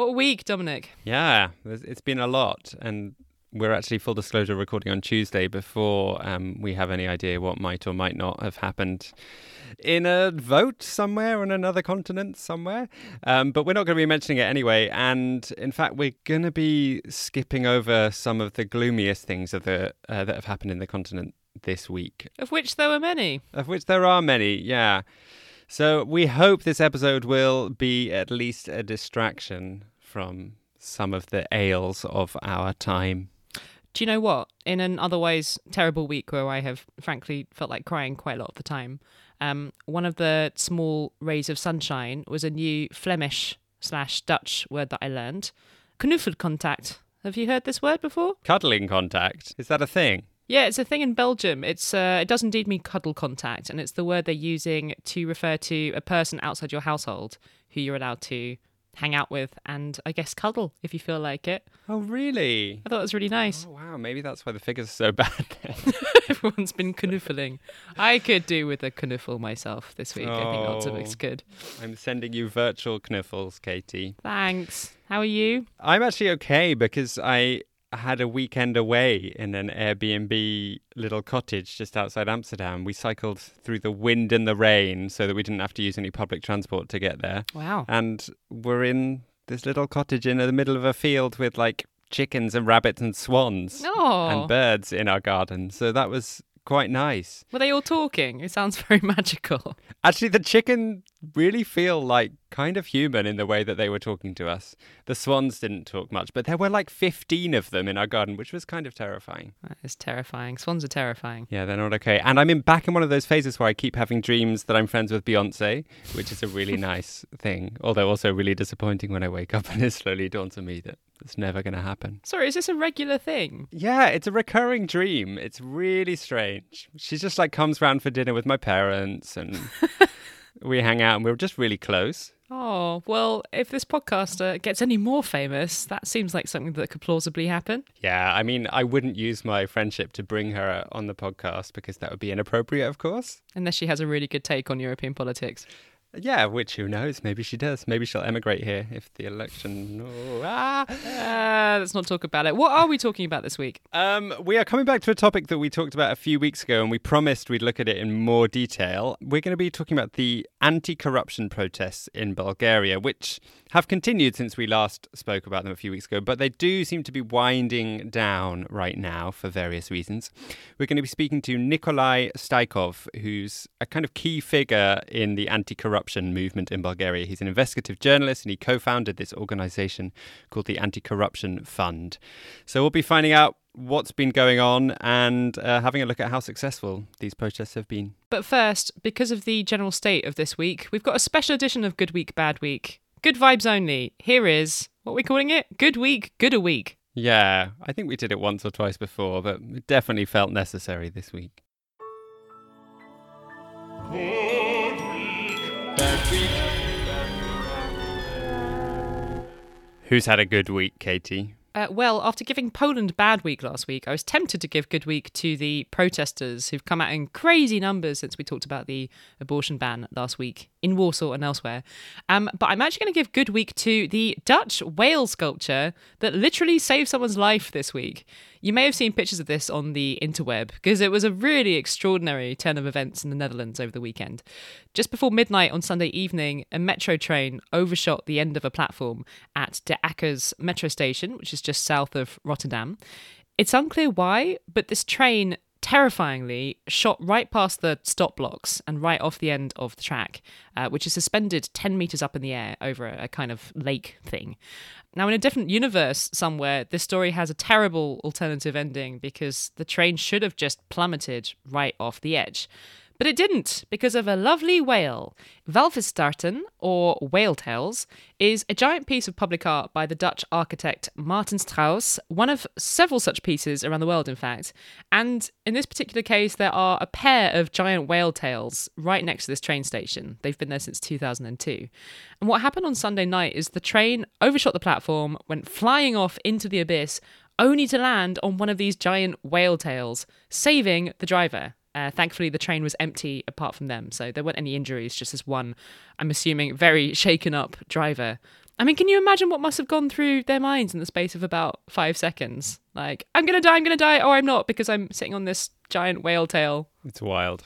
What a week, Dominic. Yeah, it's been a lot, and we're actually full disclosure recording on Tuesday before um, we have any idea what might or might not have happened in a vote somewhere on another continent somewhere. Um, but we're not going to be mentioning it anyway. And in fact, we're going to be skipping over some of the gloomiest things of the uh, that have happened in the continent this week. Of which there were many. Of which there are many, yeah. So we hope this episode will be at least a distraction from some of the ails of our time. Do you know what? In an otherwise terrible week where I have frankly felt like crying quite a lot of the time, um, one of the small rays of sunshine was a new Flemish slash Dutch word that I learned. Knuffelcontact. Have you heard this word before? Cuddling contact, is that a thing? Yeah, it's a thing in Belgium. It's uh, it does indeed mean cuddle contact, and it's the word they're using to refer to a person outside your household who you're allowed to hang out with and I guess cuddle if you feel like it. Oh, really? I thought it was really nice. Oh, wow, maybe that's why the figures are so bad then. Everyone's been knuffling. I could do with a knuffle myself this week. Oh, I think lots of it's Oh. good. I'm sending you virtual knuffles, Katy. Thanks. How are you? I'm actually okay because I had a weekend away in an Airbnb little cottage just outside Amsterdam. We cycled through the wind and the rain so that we didn't have to use any public transport to get there. Wow. And we're in this little cottage in the middle of a field with like chickens and rabbits and swans Oh, and birds in our garden. So that was quite nice. were they all talking? It sounds very magical. Actually, the chicken really feel like kind of human in the way that they were talking to us. The swans didn't talk much, but there were like 15 of them in our garden, which was kind of terrifying. That is terrifying. Swans are terrifying. Yeah, they're not okay. And I'm in back in one of those phases where I keep having dreams that I'm friends with Beyonce, which is a really nice thing. Although also really disappointing when I wake up and it slowly dawns on me that it's never going to happen. Sorry, is this a regular thing? Yeah, it's a recurring dream. It's really strange. She just like comes round for dinner with my parents and we hang out and we're just really close. Oh, well, if this podcaster gets any more famous, that seems like something that could plausibly happen. Yeah, I mean, I wouldn't use my friendship to bring her on the podcast because that would be inappropriate, of course. Unless she has a really good take on European politics. Yeah, which who knows? Maybe she does. Maybe she'll emigrate here if the election. Oh, ah. Uh, let's not talk about it. What are we talking about this week? Um, we are coming back to a topic that we talked about a few weeks ago, and we promised we'd look at it in more detail. We're going to be talking about the anti-corruption protests in Bulgaria, which have continued since we last spoke about them a few weeks ago, but they do seem to be winding down right now for various reasons. We're going to be speaking to Nikolay Staykov, who's a kind of key figure in the anti-corruption movement in Bulgaria. He's an investigative journalist, and he co-founded this organization called the Anti-Corruption Fund. So we'll be finding out what's been going on and uh, having a look at how successful these protests have been. But first, because of the general state of this week, we've got a special edition of Good Week, Bad Week. Good vibes only. Here is, what we're we calling it? Good Week, Good a Week. Yeah, I think we did it once or twice before, but it definitely felt necessary this week. Who's had a good week, Katy? Uh, well, after giving Poland bad week last week, I was tempted to give good week to the protesters who've come out in crazy numbers since we talked about the abortion ban last week in Warsaw and elsewhere. Um, but I'm actually going to give good week to the Dutch whale sculpture that literally saved someone's life this week. You may have seen pictures of this on the interweb because it was a really extraordinary turn of events in the Netherlands over the weekend. Just before midnight on Sunday evening, a metro train overshot the end of a platform at De Akkers metro station, which is just south of Rotterdam. It's unclear why, but this train terrifyingly shot right past the stop blocks and right off the end of the track, uh, which is suspended 10 meters up in the air over a, a kind of lake thing. Now, in a different universe somewhere, this story has a terrible alternative ending because the train should have just plummeted right off the edge. But it didn't because of a lovely whale. Walvisstaarten, or whale tails, is a giant piece of public art by the Dutch architect Martin Strauss, one of several such pieces around the world, in fact. And in this particular case, there are a pair of giant whale tails right next to this train station. They've been there since 2002. And what happened on Sunday night is the train overshot the platform, went flying off into the abyss, only to land on one of these giant whale tails, saving the driver. Uh, thankfully, the train was empty apart from them, so there weren't any injuries, just as one, I'm assuming, very shaken up driver. I mean, can you imagine what must have gone through their minds in the space of about five seconds? Like, I'm going to die, I'm going to die. Oh, I'm not because I'm sitting on this giant whale tail. It's wild.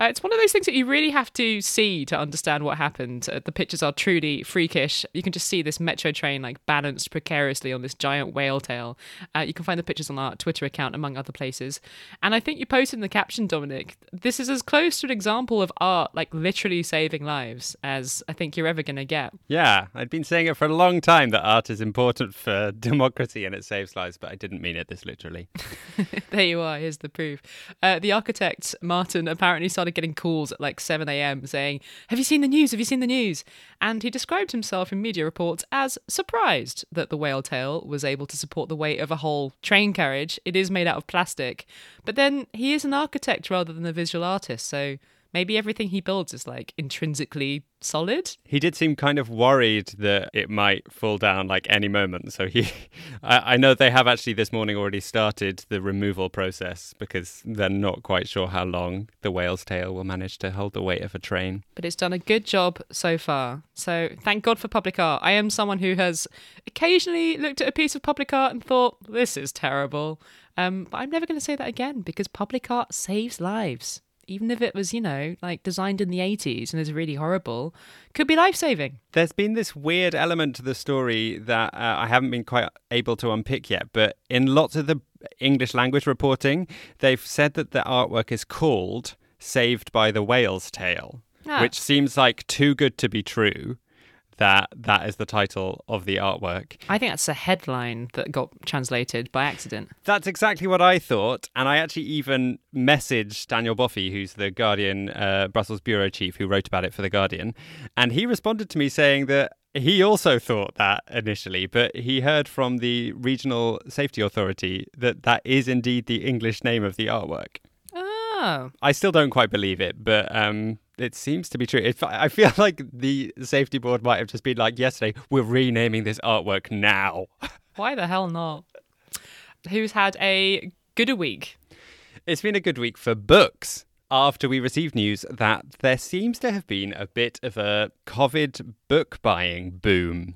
Uh, it's one of those things that you really have to see to understand what happened. Uh, the pictures are truly freakish. You can just see this metro train like balanced precariously on this giant whale tail. Uh, you can find the pictures on our Twitter account, among other places. And I think you posted in the caption, Dominic, this is as close to an example of art, like literally saving lives, as I think you're ever going to get. Yeah, I'd been saying it for a long time that art is important for democracy and it saves lives, but I didn't mean it this literally. there you are. Here's the proof. Uh, the architect, Martin, apparently started getting calls at like 7 a.m. saying, Have you seen the news? Have you seen the news? And he described himself in media reports as surprised that the whale tail was able to support the weight of a whole train carriage. It is made out of plastic. But then he is an architect rather than a visual artist, so maybe everything he builds is like intrinsically solid. He did seem kind of worried that it might fall down like any moment. So he, I, I, know they have actually this morning already started the removal process because they're not quite sure how long the whale's tail will manage to hold the weight of a train. But it's done a good job so far. So thank God for public art. I am someone who has occasionally looked at a piece of public art and thought, this is terrible. Um, but I'm never going to say that again because public art saves lives even if it was, you know, like designed in the 80s and is really horrible, could be life saving. There's been this weird element to the story that uh, I haven't been quite able to unpick yet, but in lots of the English language reporting, they've said that the artwork is called Saved by the Whale's Tail, ah. which seems like too good to be true that that is the title of the artwork. I think that's a headline that got translated by accident. That's exactly what I thought. And I actually even messaged Daniel Boffey, who's the Guardian uh, Brussels bureau chief who wrote about it for The Guardian. And he responded to me saying that he also thought that initially, but he heard from the Regional Safety Authority that that is indeed the English name of the artwork. Oh. I still don't quite believe it, but um, it seems to be true. If, I feel like the safety board might have just been like, yesterday, we're renaming this artwork now. Why the hell not? Who's had a good a week? It's been a good week for books after we received news that there seems to have been a bit of a COVID book buying boom.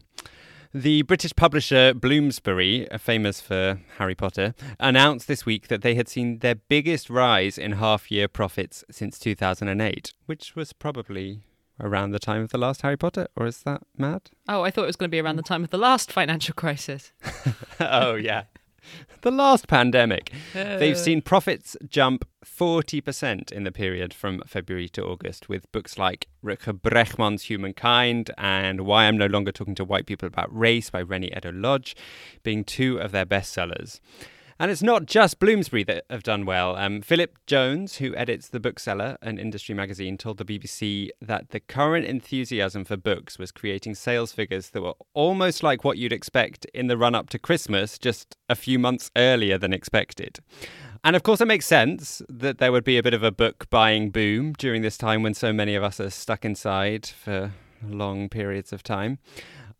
The British publisher Bloomsbury, uh, famous for Harry Potter, announced this week that they had seen their biggest rise in half year profits since 2008, which was probably around the time of the last Harry Potter, or is that mad? Oh, I thought it was going to be around the time of the last financial crisis. oh, yeah. the last pandemic. Uh. They've seen profits jump 40% in the period from February to August, with books like Rutger Bregman's Humankind and Why I'm No Longer Talking to White People About Race by Reni Eddo-Lodge being two of their bestsellers. And it's not just Bloomsbury that have done well. Um, Philip Jones, who edits The Bookseller, an industry magazine, told the BBC that the current enthusiasm for books was creating sales figures that were almost like what you'd expect in the run up to Christmas, just a few months earlier than expected. And of course, it makes sense that there would be a bit of a book buying boom during this time when so many of us are stuck inside for long periods of time.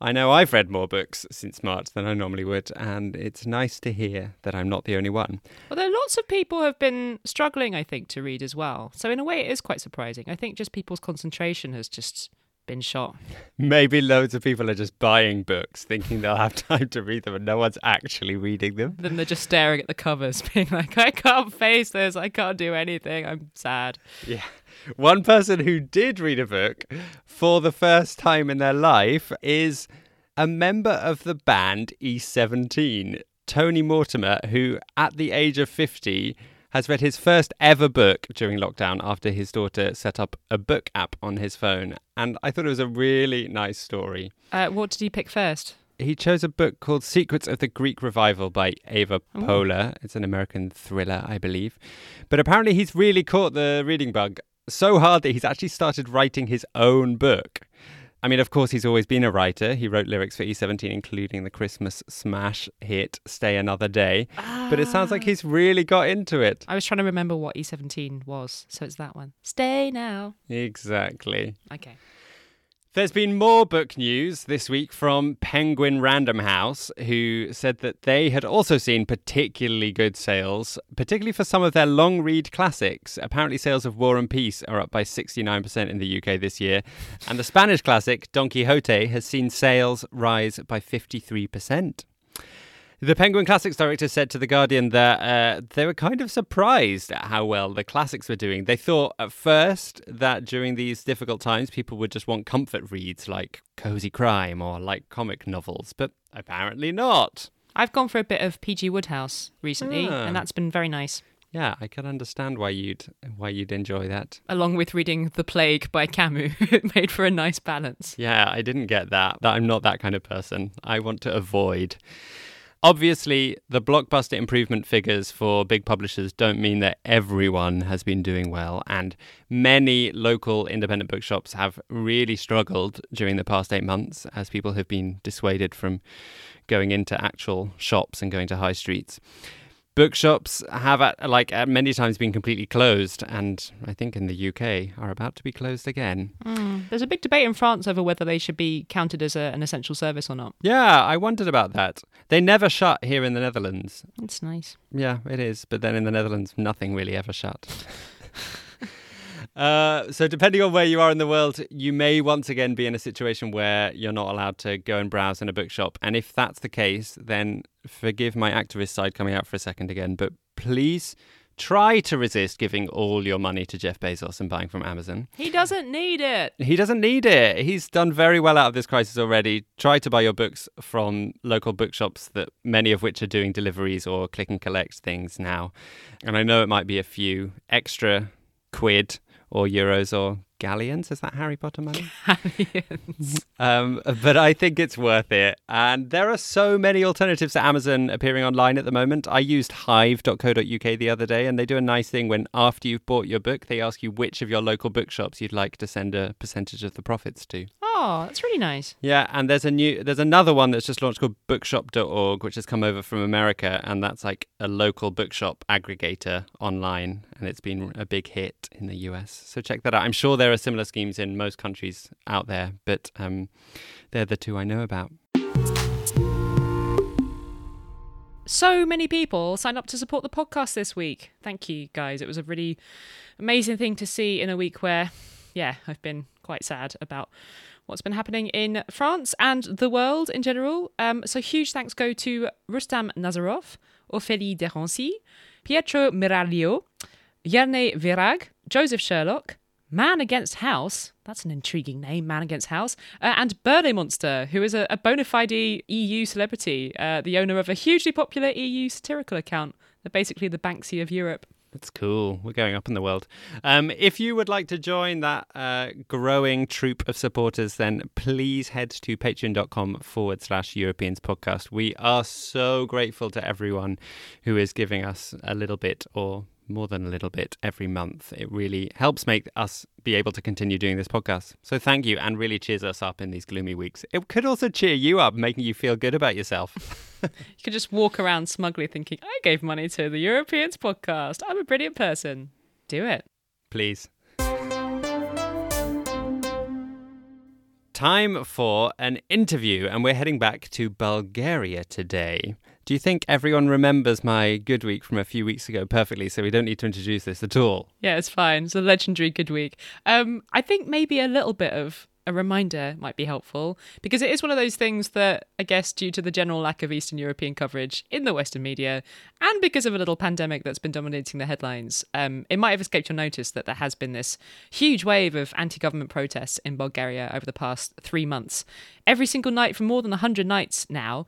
I know I've read more books since March than I normally would, and it's nice to hear that I'm not the only one. Although lots of people have been struggling, I think, to read as well. So, in a way, it is quite surprising. I think just people's concentration has just been shot. Maybe loads of people are just buying books thinking they'll have time to read them and no one's actually reading them. Then they're just staring at the covers, being like, I can't face this, I can't do anything, I'm sad. Yeah. One person who did read a book for the first time in their life is a member of the band E17, Tony Mortimer, who at the age of 50 has read his first ever book during lockdown after his daughter set up a book app on his phone. And I thought it was a really nice story. Uh, what did he pick first? He chose a book called Secrets of the Greek Revival by Ava Ooh. Poehler. It's an American thriller, I believe. But apparently, he's really caught the reading bug so hard that he's actually started writing his own book. I mean, of course, he's always been a writer. He wrote lyrics for E17, including the Christmas smash hit Stay Another Day. Ah. But it sounds like he's really got into it. I was trying to remember what E17 was, so it's that one. Stay now. Exactly. Okay. There's been more book news this week from Penguin Random House, who said that they had also seen particularly good sales, particularly for some of their long read classics. Apparently, sales of War and Peace are up by 69% in the UK this year, and the Spanish classic Don Quixote has seen sales rise by 53%. The Penguin Classics director said to The Guardian that uh, they were kind of surprised at how well the classics were doing. They thought at first that during these difficult times, people would just want comfort reads like cozy crime or like comic novels, but apparently not. I've gone for a bit of P.G. Wodehouse recently, Ah. and that's been very nice. Yeah, I can understand why you'd why you'd enjoy that. Along with reading The Plague by Camus, it made for a nice balance. Yeah, I didn't get that. That I'm not that kind of person. I want to avoid. Obviously, the blockbuster improvement figures for big publishers don't mean that everyone has been doing well, and many local independent bookshops have really struggled during the past eight months as people have been dissuaded from going into actual shops and going to high streets. Bookshops have, at, like, at many times been completely closed, and I think in the UK are about to be closed again. Hmm. There's a big debate in France over whether they should be counted as a, an essential service or not. Yeah, I wondered about that. They never shut here in the Netherlands. It's nice. Yeah, it is. But then in the Netherlands, nothing really ever shut. uh, so, depending on where you are in the world, you may once again be in a situation where you're not allowed to go and browse in a bookshop. And if that's the case, then forgive my activist side coming out for a second again, but please try to resist giving all your money to Jeff Bezos and buying from Amazon. He doesn't need it. He doesn't need it. He's done very well out of this crisis already. Try to buy your books from local bookshops that many of which are doing deliveries or click and collect things now. And I know it might be a few extra quid or euros or galleons. Is that Harry Potter money? Um, but I think it's worth it. And there are so many alternatives to Amazon appearing online at the moment. I used hive.co.uk the other day, and they do a nice thing when after you've bought your book, they ask you which of your local bookshops you'd like to send a percentage of the profits to. Oh, that's really nice. Yeah, and there's a new there's another one that's just launched called bookshop.org which has come over from America and that's like a local bookshop aggregator online and it's been a big hit in the US. So check that out. I'm sure there are similar schemes in most countries out there, but um, they're the two I know about. So many people signed up to support the podcast this week. Thank you, guys. It was a really amazing thing to see in a week where, yeah, I've been quite sad about what's been happening in France and the world in general. Um, so huge thanks go to Rustam Nazarov, Ophélie Derancy, Pietro Miraglio, Yerne Virag, Joseph Sherlock, Man Against House, that's an intriguing name, Man Against House, uh, and Berlaymonster, who is a, a bona fide EU celebrity, uh, the owner of a hugely popular EU satirical account. Basically the Banksy of Europe. That's cool. We're going up in the world. Um, if you would like to join that uh, growing troop of supporters, then please head to patreon.com forward slash Europeans podcast. We are so grateful to everyone who is giving us a little bit or more than a little bit every month. It really helps make us be able to continue doing this podcast. So thank you and really cheers us up in these gloomy weeks. It could also cheer you up, making you feel good about yourself. You could just walk around smugly thinking, I gave money to the Europeans podcast. I'm a brilliant person. Do it. Please. Time for an interview, and we're heading back to Bulgaria today. Do you think everyone remembers my good week from a few weeks ago perfectly, so we don't need to introduce this at all? Yeah, it's fine. It's a legendary good week. Um, I think maybe a little bit of a reminder might be helpful because it is one of those things that I guess due to the general lack of Eastern European coverage in the Western media and because of a little pandemic that's been dominating the headlines, um, it might have escaped your notice that there has been this huge wave of anti-government protests in Bulgaria over the past three months. Every single night for more than 100 nights now,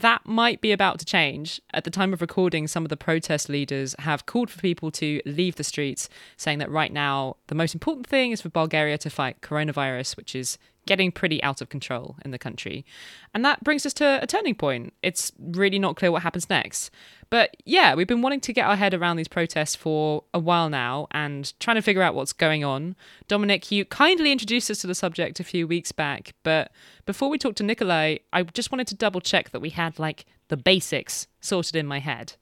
that might be about to change. At the time of recording, some of the protest leaders have called for people to leave the streets, saying that right now the most important thing is for Bulgaria to fight coronavirus, which is getting pretty out of control in the country. And that brings us to a turning point. It's really not clear what happens next. But yeah, we've been wanting to get our head around these protests for a while now and trying to figure out what's going on. Dominic, you kindly introduced us to the subject a few weeks back, but before we talk to Nikolay, I just wanted to double check that we had like the basics sorted in my head.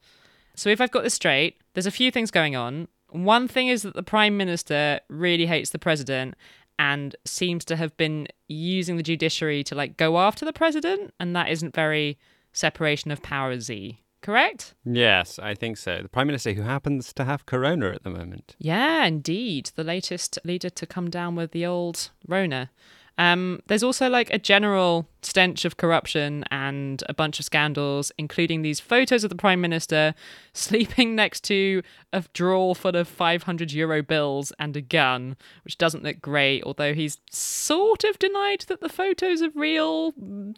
So if I've got this straight, there's a few things going on. One thing is that the prime minister really hates the president and seems to have been using the judiciary to like go after the president, and that isn't very separation of powers y. Correct? Yes, I think so. The Prime Minister, who happens to have corona at the moment. Yeah, indeed. The latest leader to come down with the old Rona. Um, there's also like a general stench of corruption and a bunch of scandals, including these photos of the Prime Minister sleeping next to a drawer full of 500 euro bills and a gun, which doesn't look great, although he's sort of denied that the photos are real,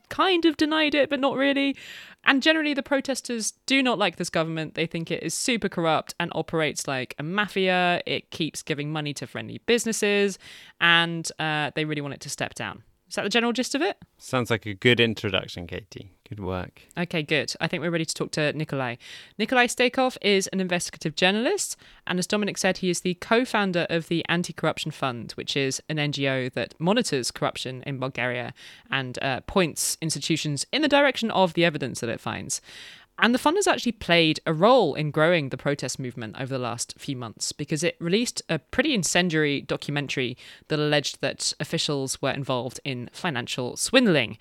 kind of denied it, but not really. And generally, the protesters do not like this government. They think it is super corrupt and operates like a mafia. It keeps giving money to friendly businesses, and uh, they really want it to step down. Is that the general gist of it? Sounds like a good introduction, Katy. Good work. Okay, good. I think we're ready to talk to Nikolay. Nikolay Staykov is an investigative journalist, and as Dominic said, he is the co founder of the Anti Corruption Fund, which is an NGO that monitors corruption in Bulgaria and uh, points institutions in the direction of the evidence that it finds. And the fund has actually played a role in growing the protest movement over the last few months because it released a pretty incendiary documentary that alleged that officials were involved in financial swindling.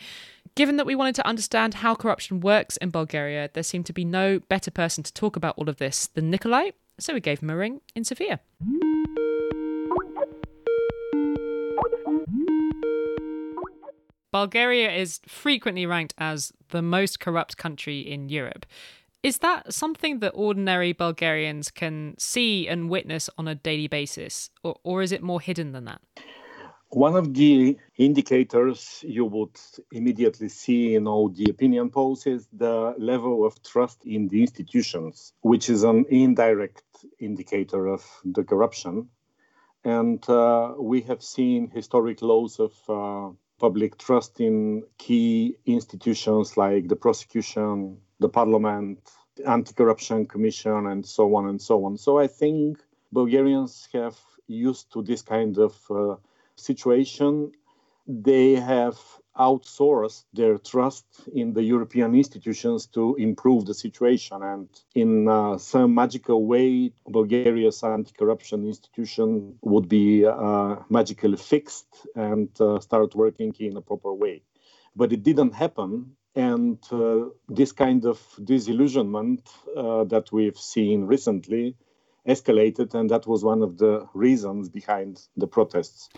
Given that we wanted to understand how corruption works in Bulgaria, there seemed to be no better person to talk about all of this than Nikolay, so we gave him a ring in Sofia. Bulgaria is frequently ranked as the most corrupt country in Europe. Is that something that ordinary Bulgarians can see and witness on a daily basis, or, or is it more hidden than that? One of the indicators you would immediately see in all the opinion polls is the level of trust in the institutions, which is an indirect indicator of the corruption. And uh, we have seen historic lows of uh, public trust in key institutions like the prosecution, the parliament, the anti-corruption commission, and so on and so on. So I think Bulgarians have used to this kind of uh, situation. They have outsource their trust in the European institutions to improve the situation. And in uh, some magical way, Bulgaria's anti corruption institution would be uh, magically fixed and uh, start working in a proper way. But it didn't happen. And uh, this kind of disillusionment uh, that we've seen recently escalated, and that was one of the reasons behind the protests.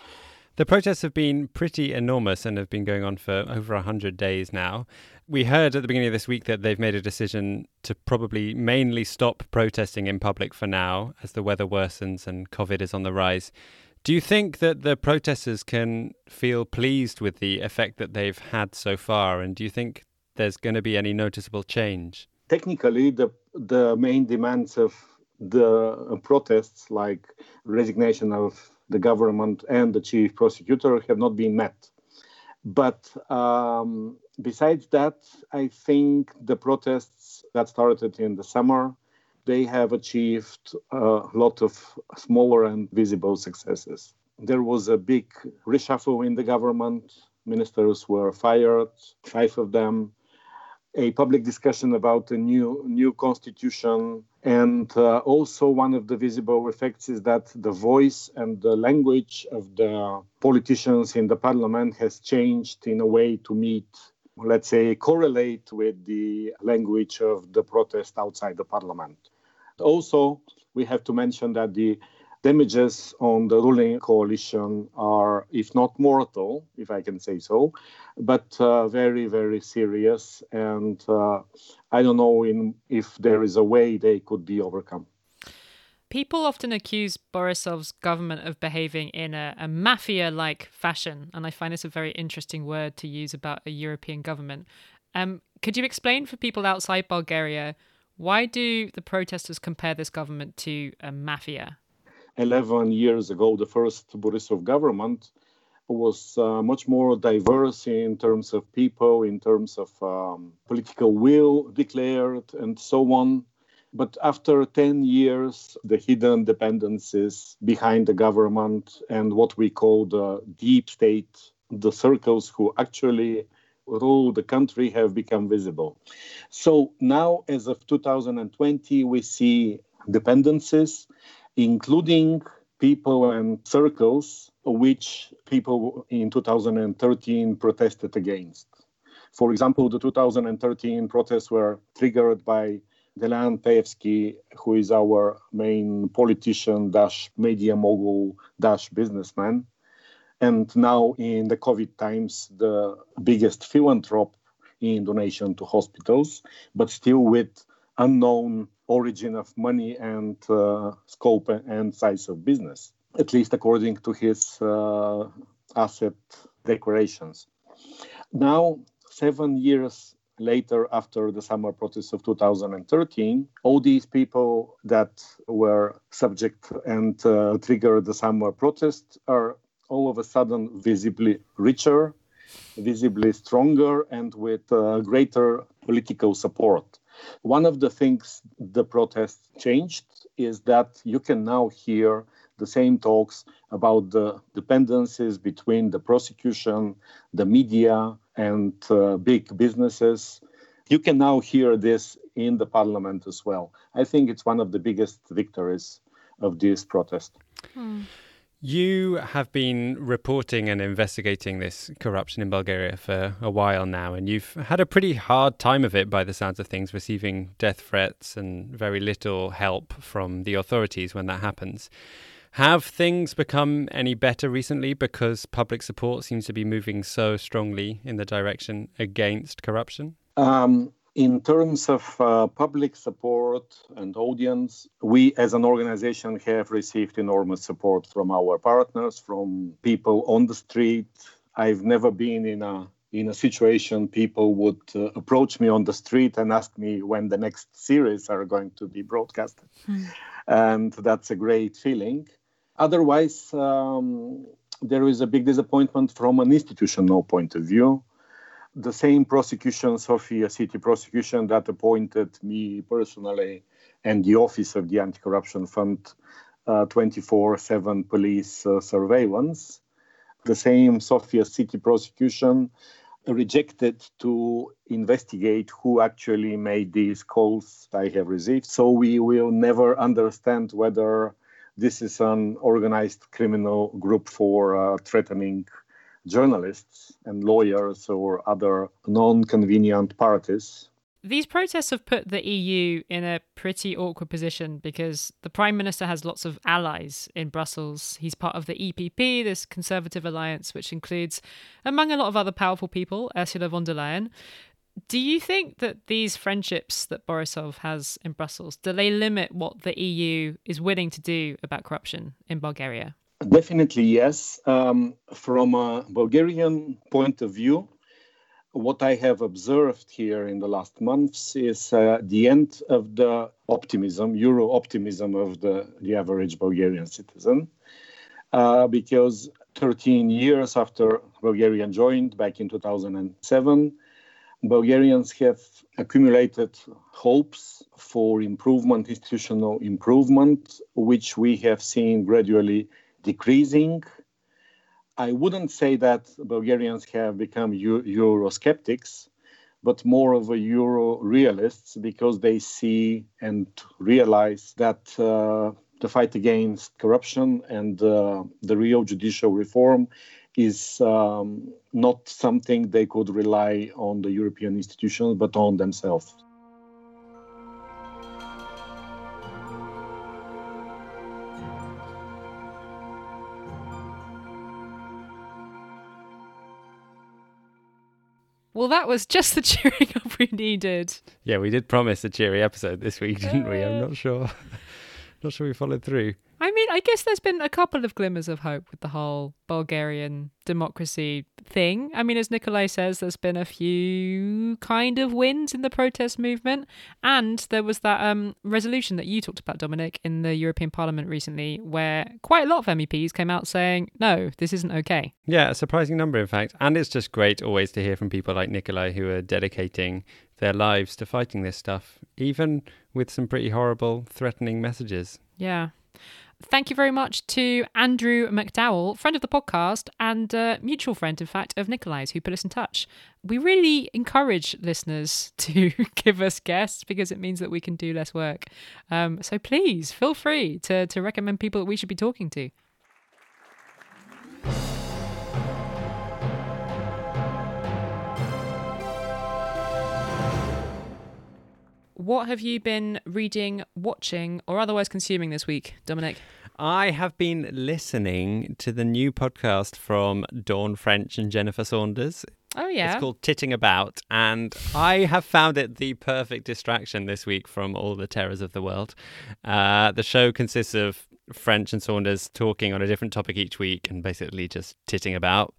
The protests have been pretty enormous and have been going on for over 100 days now. We heard at the beginning of this week that they've made a decision to probably mainly stop protesting in public for now as the weather worsens and COVID is on the rise. Do you think that the protesters can feel pleased with the effect that they've had so far? And do you think there's going to be any noticeable change? Technically, the, the main demands of the protests, like resignation of the government and the chief prosecutor have not been met. But um, besides that, I think the protests that started in the summer, they have achieved a lot of smaller and visible successes. There was a big reshuffle in the government. Ministers were fired, five of them a public discussion about a new new constitution. And uh, also one of the visible effects is that the voice and the language of the politicians in the parliament has changed in a way to meet let's say correlate with the language of the protest outside the parliament. Also we have to mention that the damages on the ruling coalition are, if not mortal, if I can say so, but uh, very, very serious. And uh, I don't know in, if there is a way they could be overcome. People often accuse Borisov's government of behaving in a, a mafia like fashion, and I find this a very interesting word to use about a European government. Um, could you explain for people outside Bulgaria why do the protesters compare this government to a mafia? 11 years ago, the first Borisov government was uh, much more diverse in terms of people, in terms of um, political will declared, and so on. But after 10 years, the hidden dependencies behind the government and what we call the deep state, the circles who actually rule the country have become visible. So now, as of 2020, we see dependencies including people and circles which people in 2013 protested against. For example, the 2013 protests were triggered by Delyan Peevski, who is our main politician dash media mogul dash businessman, and now in the COVID times, the biggest philanthrope in donation to hospitals, but still with unknown origin of money and uh, scope and size of business, at least according to his uh, asset declarations. Now, seven years later, after the summer protests of 2013, all these people that were subject and uh, triggered the summer protests are all of a sudden visibly richer, visibly stronger, and with uh, greater political support. One of the things the protests changed is that you can now hear the same talks about the dependencies between the prosecution, the media, and uh, big businesses. You can now hear this in the parliament as well. I think it's one of the biggest victories of this protest. Hmm. You have been reporting and investigating this corruption in Bulgaria for a while now, and you've had a pretty hard time of it by the sounds of things, receiving death threats and very little help from the authorities when that happens. Have things become any better recently because public support seems to be moving so strongly in the direction against corruption? Um, in terms of uh, public support and audience, we as an organization have received enormous support from our partners, from people on the street. I've never been in a in a situation people would uh, approach me on the street and ask me when the next series are going to be broadcasted. Mm. And that's a great feeling. Otherwise, um, there is a big disappointment from an institutional point of view the same prosecution, Sofia City prosecution, that appointed me personally and the Office of the Anti Corruption Fund 24 uh, 7 police uh, surveillance. The same Sofia City prosecution rejected to investigate who actually made these calls I have received. So we will never understand whether this is an organized criminal group for uh, threatening journalists and lawyers or other non convenient parties. These protests have put the EU in a pretty awkward position because the Prime Minister has lots of allies in Brussels. He's part of the EPP, this conservative alliance, which includes, among a lot of other powerful people, Ursula von der Leyen. Do you think that these friendships that Borisov has in Brussels, do they limit what the EU is willing to do about corruption in Bulgaria? Definitely, yes. Um, from a Bulgarian point of view, what I have observed here in the last months is uh, the end of the optimism, Euro optimism of the, the average Bulgarian citizen. Uh, because 13 years after Bulgaria joined back in 2007, Bulgarians have accumulated hopes for improvement, institutional improvement, which we have seen gradually decreasing. I wouldn't say that Bulgarians have become Eurosceptics, but more of a Euro realists because they see and realize that uh, the fight against corruption and uh, the real judicial reform is um, not something they could rely on the European institutions but on themselves. Well, that was just the cheering up we needed. Yeah, we did promise a cheery episode this week, didn't we? I'm not sure. Not sure we followed through. I guess there's been a couple of glimmers of hope with the whole Bulgarian democracy thing. I mean, as Nikolay says, there's been a few kind of wins in the protest movement. And there was that um, resolution that you talked about, Dominic, in the European Parliament recently, where quite a lot of MEPs came out saying, no, this isn't okay. Yeah, a surprising number, in fact. And it's just great always to hear from people like Nikolay who are dedicating their lives to fighting this stuff, even with some pretty horrible, threatening messages. Yeah. Thank you very much to Andrew McDowell, friend of the podcast and mutual friend, in fact, of Nikolay's, who put us in touch. We really encourage listeners to give us guests because it means that we can do less work. Um, so please feel free to, to recommend people that we should be talking to. What have you been reading, watching, or otherwise consuming this week, Dominic? I have been listening to the new podcast from Dawn French and Jennifer Saunders. Oh, yeah. It's called Titting About, and I have found it the perfect distraction this week from all the terrors of the world. Uh, the show consists of French and Saunders talking on a different topic each week and basically just titting about,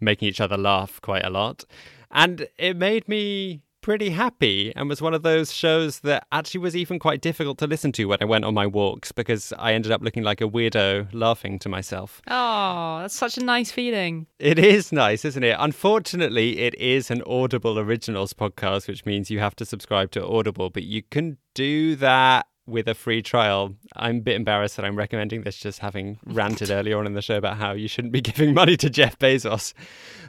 making each other laugh quite a lot. And it made me pretty happy and was one of those shows that actually was even quite difficult to listen to when I went on my walks because I ended up looking like a weirdo laughing to myself. Oh, that's such a nice feeling. It is nice, isn't it? Unfortunately, it is an Audible Originals podcast, which means you have to subscribe to Audible, but you can do that with a free trial. I'm a bit embarrassed that I'm recommending this, just having ranted earlier on in the show about how you shouldn't be giving money to Jeff Bezos.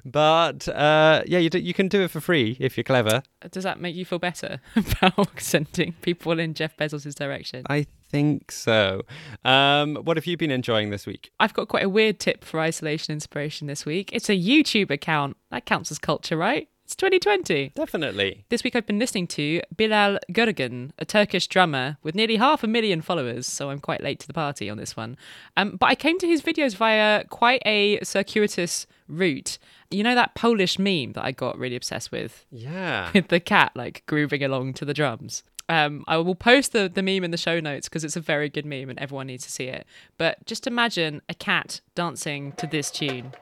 But uh, yeah, you, do, you can do it for free if you're clever. Does that make you feel better about sending people in Jeff Bezos' direction? I think so. Um, what have you been enjoying this week? I've got quite a weird tip for isolation inspiration this week. It's a YouTube account. That counts as culture, right? It's 2020. Definitely. This week I've been listening to Bilal Göregen, a Turkish drummer with nearly half a million followers, so I'm quite late to the party on this one. Um, but I came to his videos via quite a circuitous route. You know that Polish meme that I got really obsessed with? Yeah. With the cat like grooving along to the drums. Um, I will post the, the meme in the show notes because it's a very good meme and everyone needs to see it. But just imagine a cat dancing to this tune.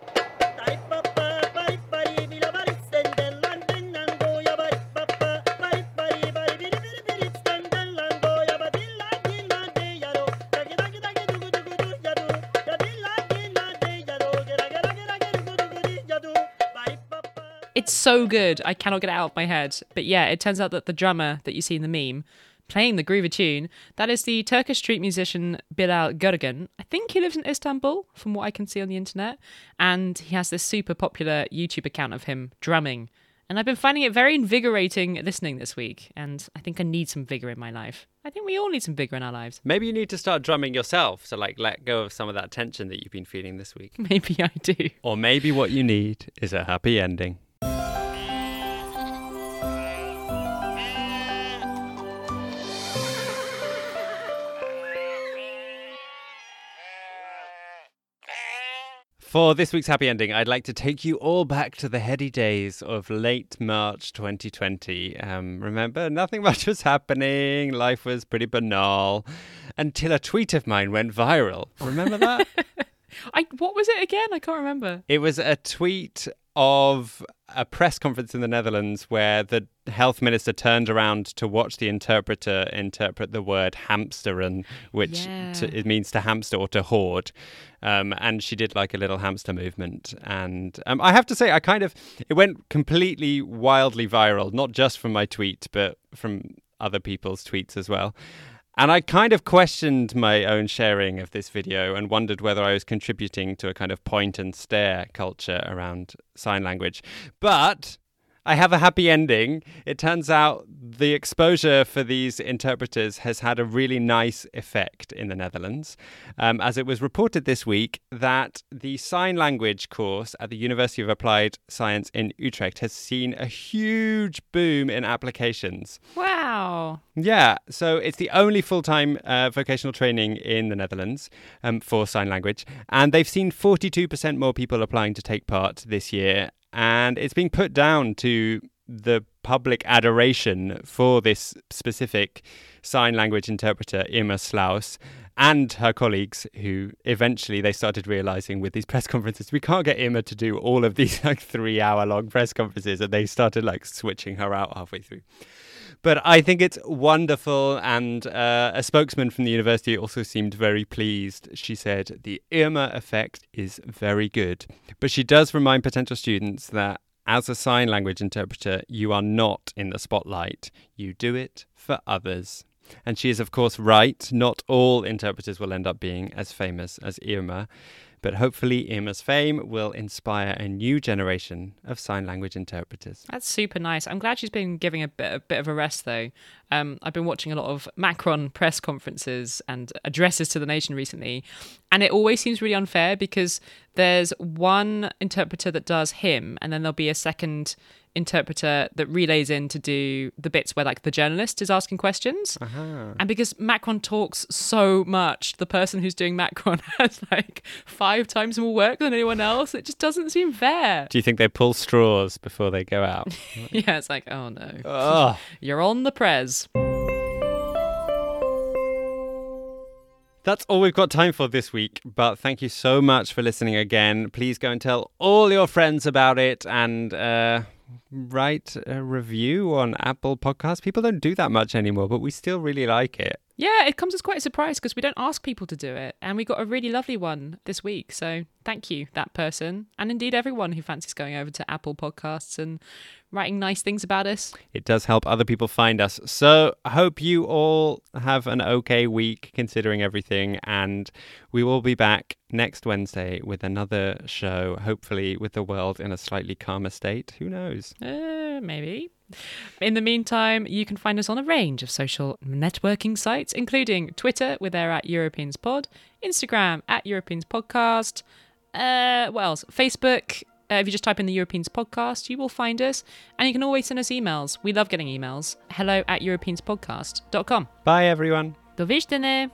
It's so good. I cannot get it out of my head. But yeah, it turns out that the drummer that you see in the meme playing the groover tune, that is the Turkish street musician Bilal Göregen. I think he lives in Istanbul, from what I can see on the internet. And he has this super popular YouTube account of him drumming. And I've been finding it very invigorating listening this week. And I think I need some vigor in my life. I think we all need some vigor in our lives. Maybe you need to start drumming yourself to like let go of some of that tension that you've been feeling this week. Maybe I do. Or maybe what you need is a happy ending. For this week's happy ending, I'd like to take you all back to the heady days of late March 2020. Um, remember, nothing much was happening, life was pretty banal until a tweet of mine went viral. Remember that? I what was it again? I can't remember. It was a tweet of a press conference in the Netherlands where the health minister turned around to watch the interpreter interpret the word hamsteren, which Yeah. to, it means to hamster or to hoard. Um, and she did like a little hamster movement. And um, I have to say, I kind of, it went completely wildly viral, not just from my tweet, but from other people's tweets as well. And I kind of questioned my own sharing of this video and wondered whether I was contributing to a kind of point and stare culture around sign language. But I have a happy ending. It turns out the exposure for these interpreters has had a really nice effect in the Netherlands, um, as it was reported this week that the sign language course at the University of Applied Science in Utrecht has seen a huge boom in applications. Wow. Yeah, so it's the only full time uh, vocational training in the Netherlands um, for sign language. And they've seen 42% more people applying to take part this year. And it's being put down to the public adoration for this specific sign language interpreter, Irma Sluis. And her colleagues, who eventually they started realizing with these press conferences, we can't get Irma to do all of these like three hour long press conferences, and they started like switching her out halfway through. But I think it's wonderful. And uh, a spokesman from the university also seemed very pleased. She said, The Irma effect is very good. But she does remind potential students that as a sign language interpreter, you are not in the spotlight. You do it for others. And she is, of course, right. Not all interpreters will end up being as famous as Irma. But hopefully, Irma's fame will inspire a new generation of sign language interpreters. That's super nice. I'm glad she's been giving a bit, a bit of a rest, though. Um, I've been watching a lot of Macron press conferences and addresses to the nation recently, and it always seems really unfair because there's one interpreter that does him, and then there'll be a second interpreter that relays in to do the bits where like the journalist is asking questions. Uh-huh. And because Macron talks so much, the person who's doing Macron has like five times more work than anyone else. It just doesn't seem fair. Do you think they pull straws before they go out? yeah, it's like, oh no. oh. You're on the prez. That's all we've got time for this week, but thank you so much for listening again. Please go and tell all your friends about it and uh, write a review on Apple Podcasts. People don't do that much anymore, but we still really like it. Yeah, it comes as quite a surprise because we don't ask people to do it. And we got a really lovely one this week. So thank you, that person. And indeed, everyone who fancies going over to Apple Podcasts and writing nice things about us. It does help other people find us. So I hope you all have an okay week considering everything. And we will be back next Wednesday with another show, hopefully with the world in a slightly calmer state. Who knows? Uh, maybe. In the meantime, you can find us on a range of social networking sites, including Twitter, where they're at Europeans Pod, Instagram at Europeans Podcast, uh, what else? Facebook. Uh, if you just type in the Europeans Podcast, you will find us. And you can always send us emails. We love getting emails. Hello at europeanspodcast.com. Bye, everyone. Do widzenia!